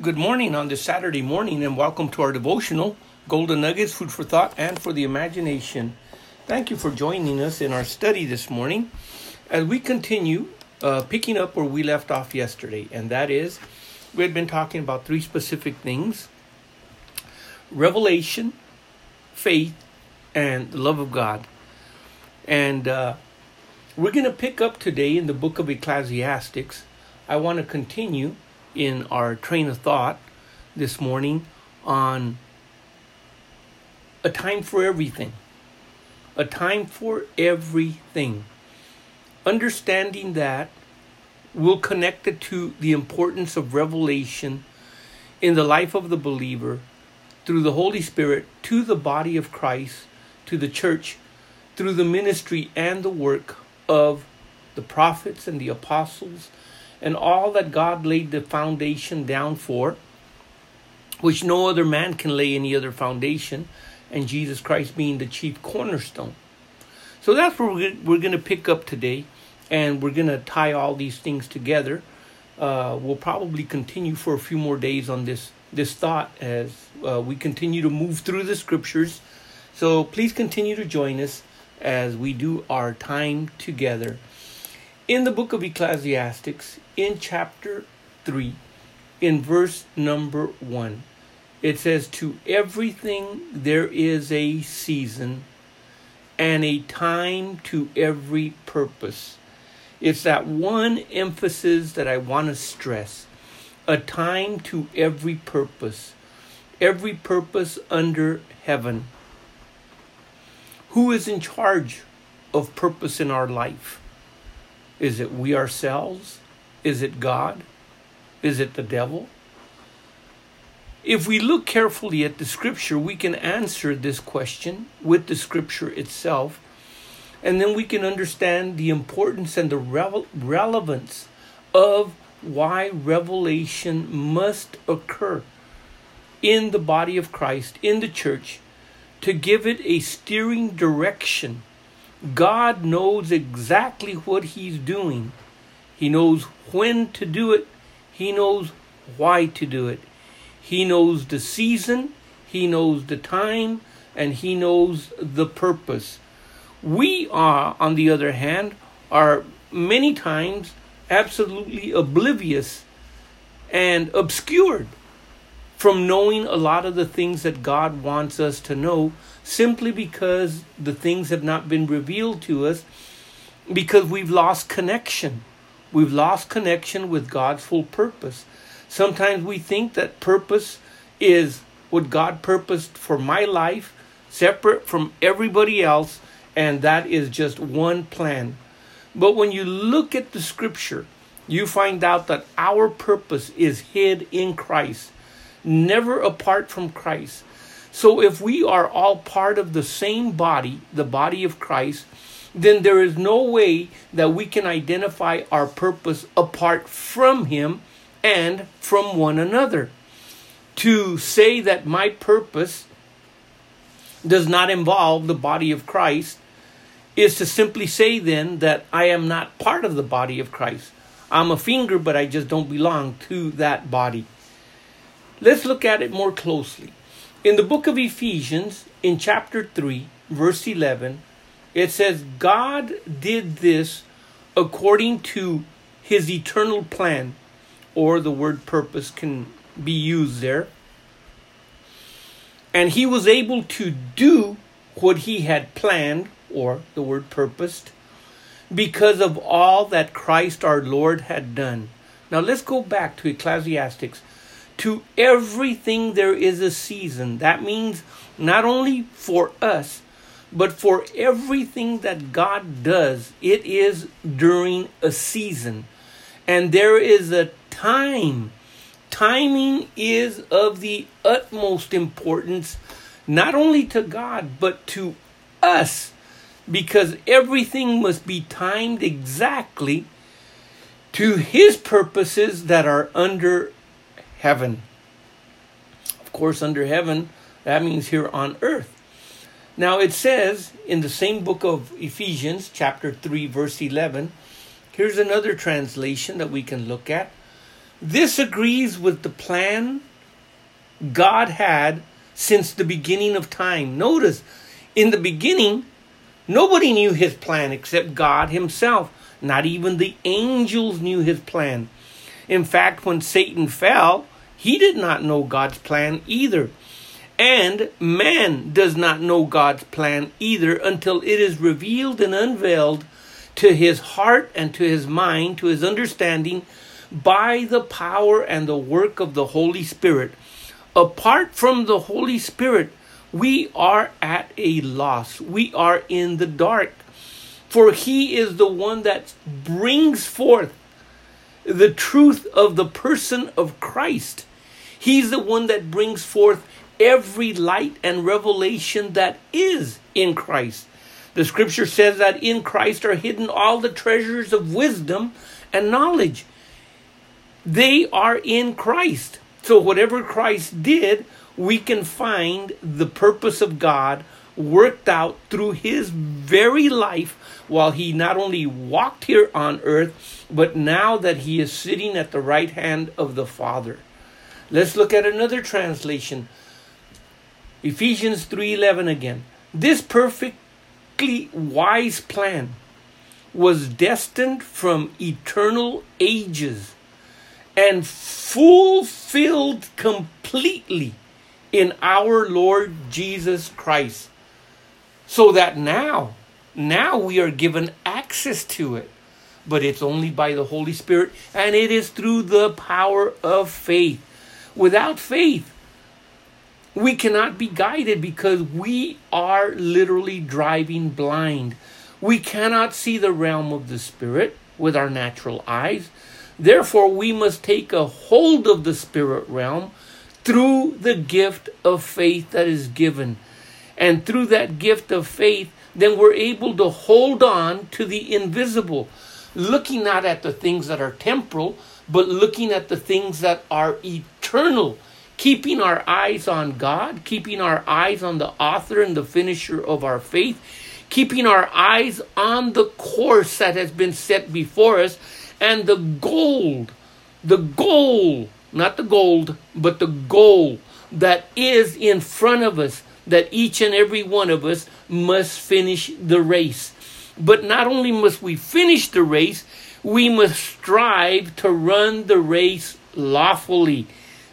Good morning on this Saturday morning, and welcome to our devotional Golden Nuggets, Food for Thought and for the Imagination. Thank you for joining us in our study this morning as we continue uh, picking up where we left off yesterday, and that is we had been talking about three specific things revelation, faith, and the love of God. And uh, we're going to pick up today in the book of Ecclesiastics. I want to continue in our train of thought this morning on a time for everything. A time for everything. Understanding that will connect it to the importance of revelation in the life of the believer through the Holy Spirit to the body of Christ, to the church, through the ministry and the work of the prophets and the apostles and all that God laid the foundation down for, which no other man can lay any other foundation, and Jesus Christ being the chief cornerstone. So that's where we're going to pick up today, and we're going to tie all these things together. Uh, we'll probably continue for a few more days on this this thought as uh, we continue to move through the scriptures. So please continue to join us as we do our time together in the book of Ecclesiastics, in chapter 3, in verse number 1, it says, To everything there is a season and a time to every purpose. It's that one emphasis that I want to stress a time to every purpose, every purpose under heaven. Who is in charge of purpose in our life? Is it we ourselves? Is it God? Is it the devil? If we look carefully at the scripture, we can answer this question with the scripture itself, and then we can understand the importance and the relevance of why revelation must occur in the body of Christ, in the church, to give it a steering direction God knows exactly what He's doing. He knows when to do it, He knows why to do it. He knows the season, He knows the time, and He knows the purpose. We are, on the other hand, are many times absolutely oblivious and obscured from knowing a lot of the things that God wants us to know simply because the things have not been revealed to us because we've lost connection. We've lost connection with God's full purpose. Sometimes we think that purpose is what God purposed for my life, separate from everybody else, and that is just one plan. But when you look at the scripture, you find out that our purpose is hid in Christ never apart from Christ. So if we are all part of the same body, the body of Christ, then there is no way that we can identify our purpose apart from Him and from one another. To say that my purpose does not involve the body of Christ is to simply say then that I am not part of the body of Christ. I'm a finger, but I just don't belong to that body. Let's look at it more closely. In the book of Ephesians, in chapter 3, verse 11, it says, God did this according to his eternal plan, or the word purpose can be used there. And he was able to do what he had planned, or the word purposed, because of all that Christ our Lord had done. Now let's go back to Ecclesiastics to everything there is a season. That means not only for us, but for everything that God does, it is during a season. And there is a time. Timing is of the utmost importance, not only to God, but to us, because everything must be timed exactly to His purposes that are under heaven. Of course, under heaven, that means here on earth. Now it says in the same book of Ephesians, chapter 3, verse 11, here's another translation that we can look at. This agrees with the plan God had since the beginning of time. Notice, in the beginning, nobody knew his plan except God himself. Not even the angels knew his plan. In fact, when Satan fell, he did not know God's plan either. And man does not know God's plan either until it is revealed and unveiled to his heart and to his mind, to his understanding, by the power and the work of the Holy Spirit. Apart from the Holy Spirit, we are at a loss. We are in the dark. For he is the one that brings forth the truth of the person of Christ. He's the one that brings forth every light and revelation that is in Christ. The scripture says that in Christ are hidden all the treasures of wisdom and knowledge. They are in Christ. So, whatever Christ did, we can find the purpose of God worked out through his very life while he not only walked here on earth, but now that he is sitting at the right hand of the Father. Let's look at another translation. Ephesians 3:11 again. This perfectly wise plan was destined from eternal ages and fulfilled completely in our Lord Jesus Christ. So that now, now we are given access to it. But it's only by the Holy Spirit, and it is through the power of faith. Without faith, we cannot be guided because we are literally driving blind. We cannot see the realm of the Spirit with our natural eyes. Therefore, we must take a hold of the spirit realm through the gift of faith that is given. And through that gift of faith, then we're able to hold on to the invisible, looking not at the things that are temporal, but looking at the things that are eternal, keeping our eyes on God, keeping our eyes on the author and the finisher of our faith, keeping our eyes on the course that has been set before us and the gold, the goal, not the gold, but the goal that is in front of us, that each and every one of us must finish the race. But not only must we finish the race, we must strive to run the race lawfully.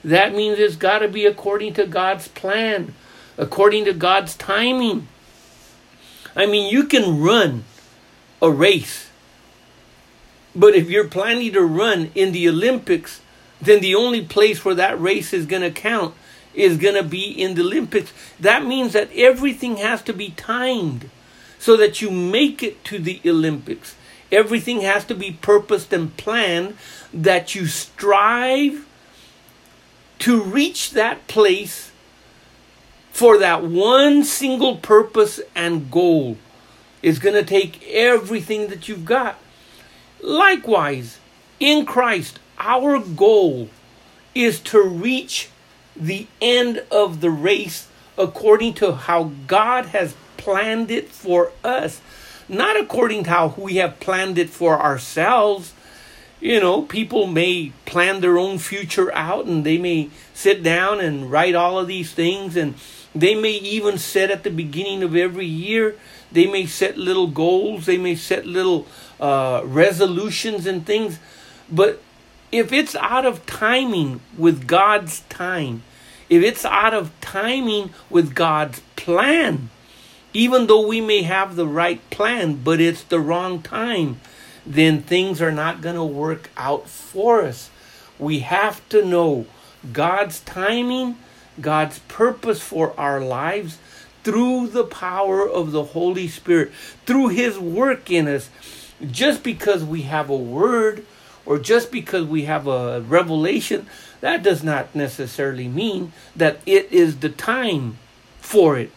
That means it's got to be according to God's plan, according to God's timing. I mean, you can run a race but if you're planning to run in the Olympics, then the only place where that race is going to count is going to be in the Olympics. That means that everything has to be timed so that you make it to the Olympics. Everything has to be purposed and planned that you strive to reach that place for that one single purpose and goal. It's going to take everything that you've got. Likewise, in Christ, our goal is to reach the end of the race according to how God has planned it for us, not according to how we have planned it for ourselves. You know, people may plan their own future out and they may sit down and write all of these things, and they may even set at the beginning of every year, they may set little goals, they may set little uh, resolutions and things. But if it's out of timing with God's time, if it's out of timing with God's plan, even though we may have the right plan, but it's the wrong time, then things are not going to work out for us. We have to know God's timing, God's purpose for our lives through the power of the Holy Spirit, through His work in us just because we have a word or just because we have a revelation, that does not necessarily mean that it is the time for it.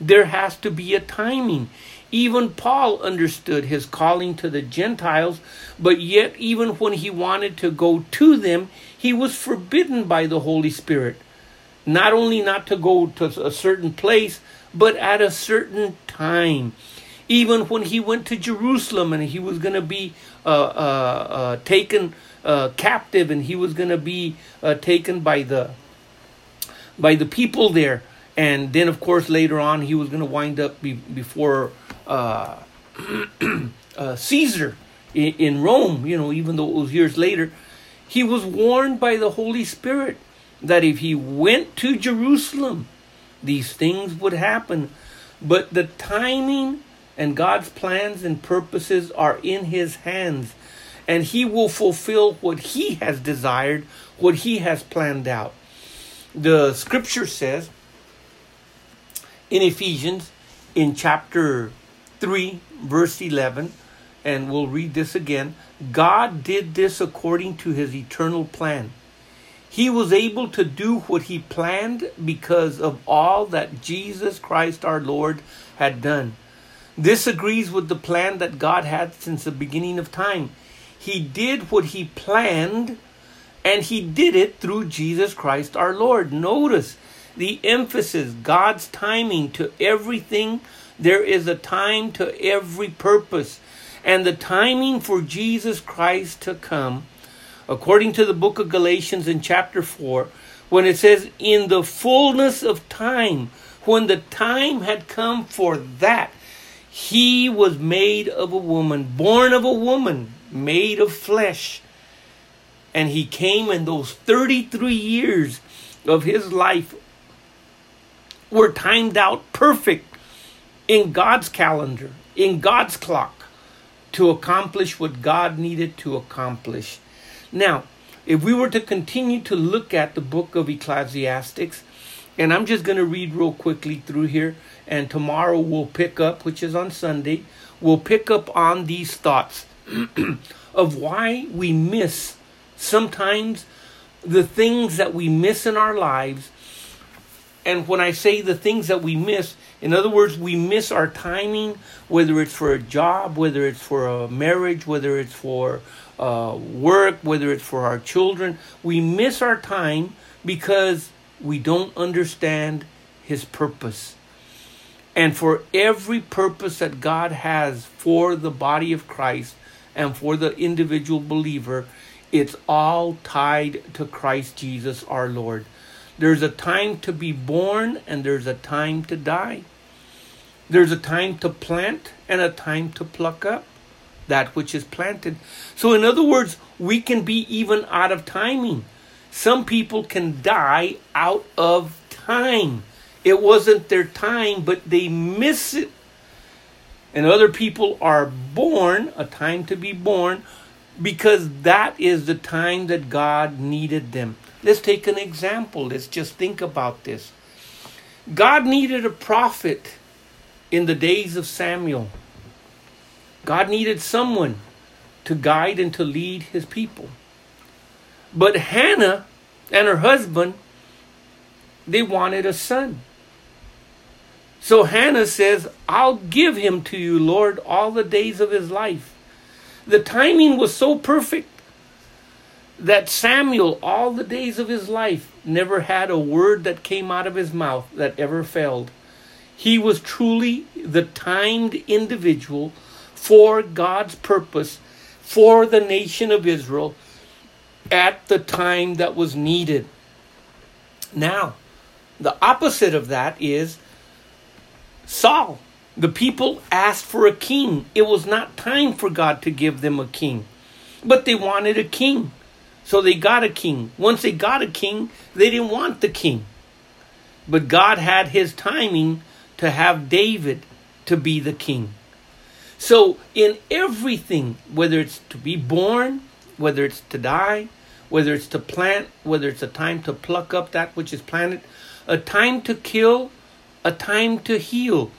There has to be a timing. Even Paul understood his calling to the Gentiles, but yet, even when he wanted to go to them, he was forbidden by the Holy Spirit. Not only not to go to a certain place, but at a certain time even when he went to Jerusalem and he was going to be uh, uh, uh, taken uh, captive and he was going to be uh, taken by the by the people there. And then of course later on he was going to wind up be, before Caesar in, in Rome you know even though it was years later. He was warned by the Holy Spirit that if he went to Jerusalem these things would happen. But the timing and God's plans and purposes are in his hands and he will fulfill what he has desired what he has planned out the scripture says in Ephesians in chapter 3, verse 11, and we'll read this again. God did this according to his eternal plan. He was able to do what he planned because of all that Jesus Christ our Lord had done. This agrees with the plan that God had since the beginning of time. He did what he planned, and he did it through Jesus Christ our Lord. Notice the emphasis, God's timing to everything. There is a time to every purpose. And the timing for Jesus Christ to come, according to the book of Galatians in chapter 4, when it says, In the fullness of time, when the time had come for that, he was made of a woman, born of a woman, made of flesh. And he came in those 33 years of his life were timed out perfect in God's calendar, in God's clock, to accomplish what God needed to accomplish. Now, if we were to continue to look at the book of Ecclesiastics, and I'm just going to read real quickly through here, and tomorrow we'll pick up, which is on Sunday, we'll pick up on these thoughts of why we miss sometimes the things that we miss in our lives and when I say the things that we miss, in other words, we miss our timing, whether it's for a job, whether it's for a marriage, whether it's for uh, work, whether it's for our children. We miss our time because we don't understand His purpose. And for every purpose that God has for the body of Christ and for the individual believer, it's all tied to Christ Jesus our Lord. There's a time to be born and there's a time to die. There's a time to plant and a time to pluck up that which is planted. So, in other words, we can be even out of timing. Some people can die out of time. It wasn't their time, but they miss it. And other people are born, a time to be born, because that is the time that God needed them. Let's take an example. Let's just think about this. God needed a prophet in the days of Samuel. God needed someone to guide and to lead his people. But Hannah and her husband, they wanted a son. So Hannah says, I'll give him to you, Lord, all the days of his life. The timing was so perfect that Samuel, all the days of his life, never had a word that came out of his mouth that ever failed. He was truly the timed individual for God's purpose for the nation of Israel at the time that was needed. Now, the opposite of that is Saul. The people asked for a king. It was not time for God to give them a king, but they wanted a king. So they got a king. Once they got a king, they didn't want the king. But God had his timing to have David to be the king. So in everything, whether it's to be born, whether it's to die, whether it's to plant, whether it's a time to pluck up that which is planted, a time to kill, a time to heal.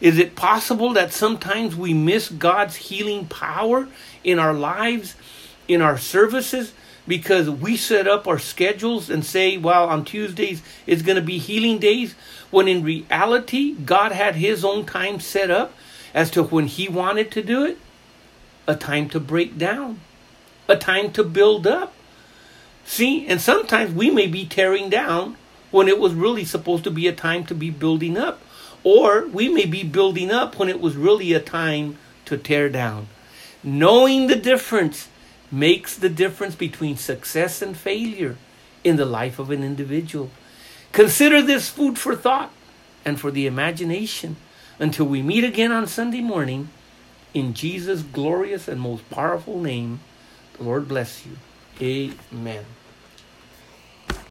Is it possible that sometimes we miss God's healing power in our lives, in our services? because we set up our schedules and say, well, on Tuesdays it's going to be healing days, when in reality, God had His own time set up as to when He wanted to do it a time to break down, a time to build up. See, and sometimes we may be tearing down when it was really supposed to be a time to be building up, or we may be building up when it was really a time to tear down. Knowing the difference makes the difference between success and failure in the life of an individual. Consider this food for thought and for the imagination until we meet again on Sunday morning. In Jesus' glorious and most powerful name, the Lord bless you. Amen.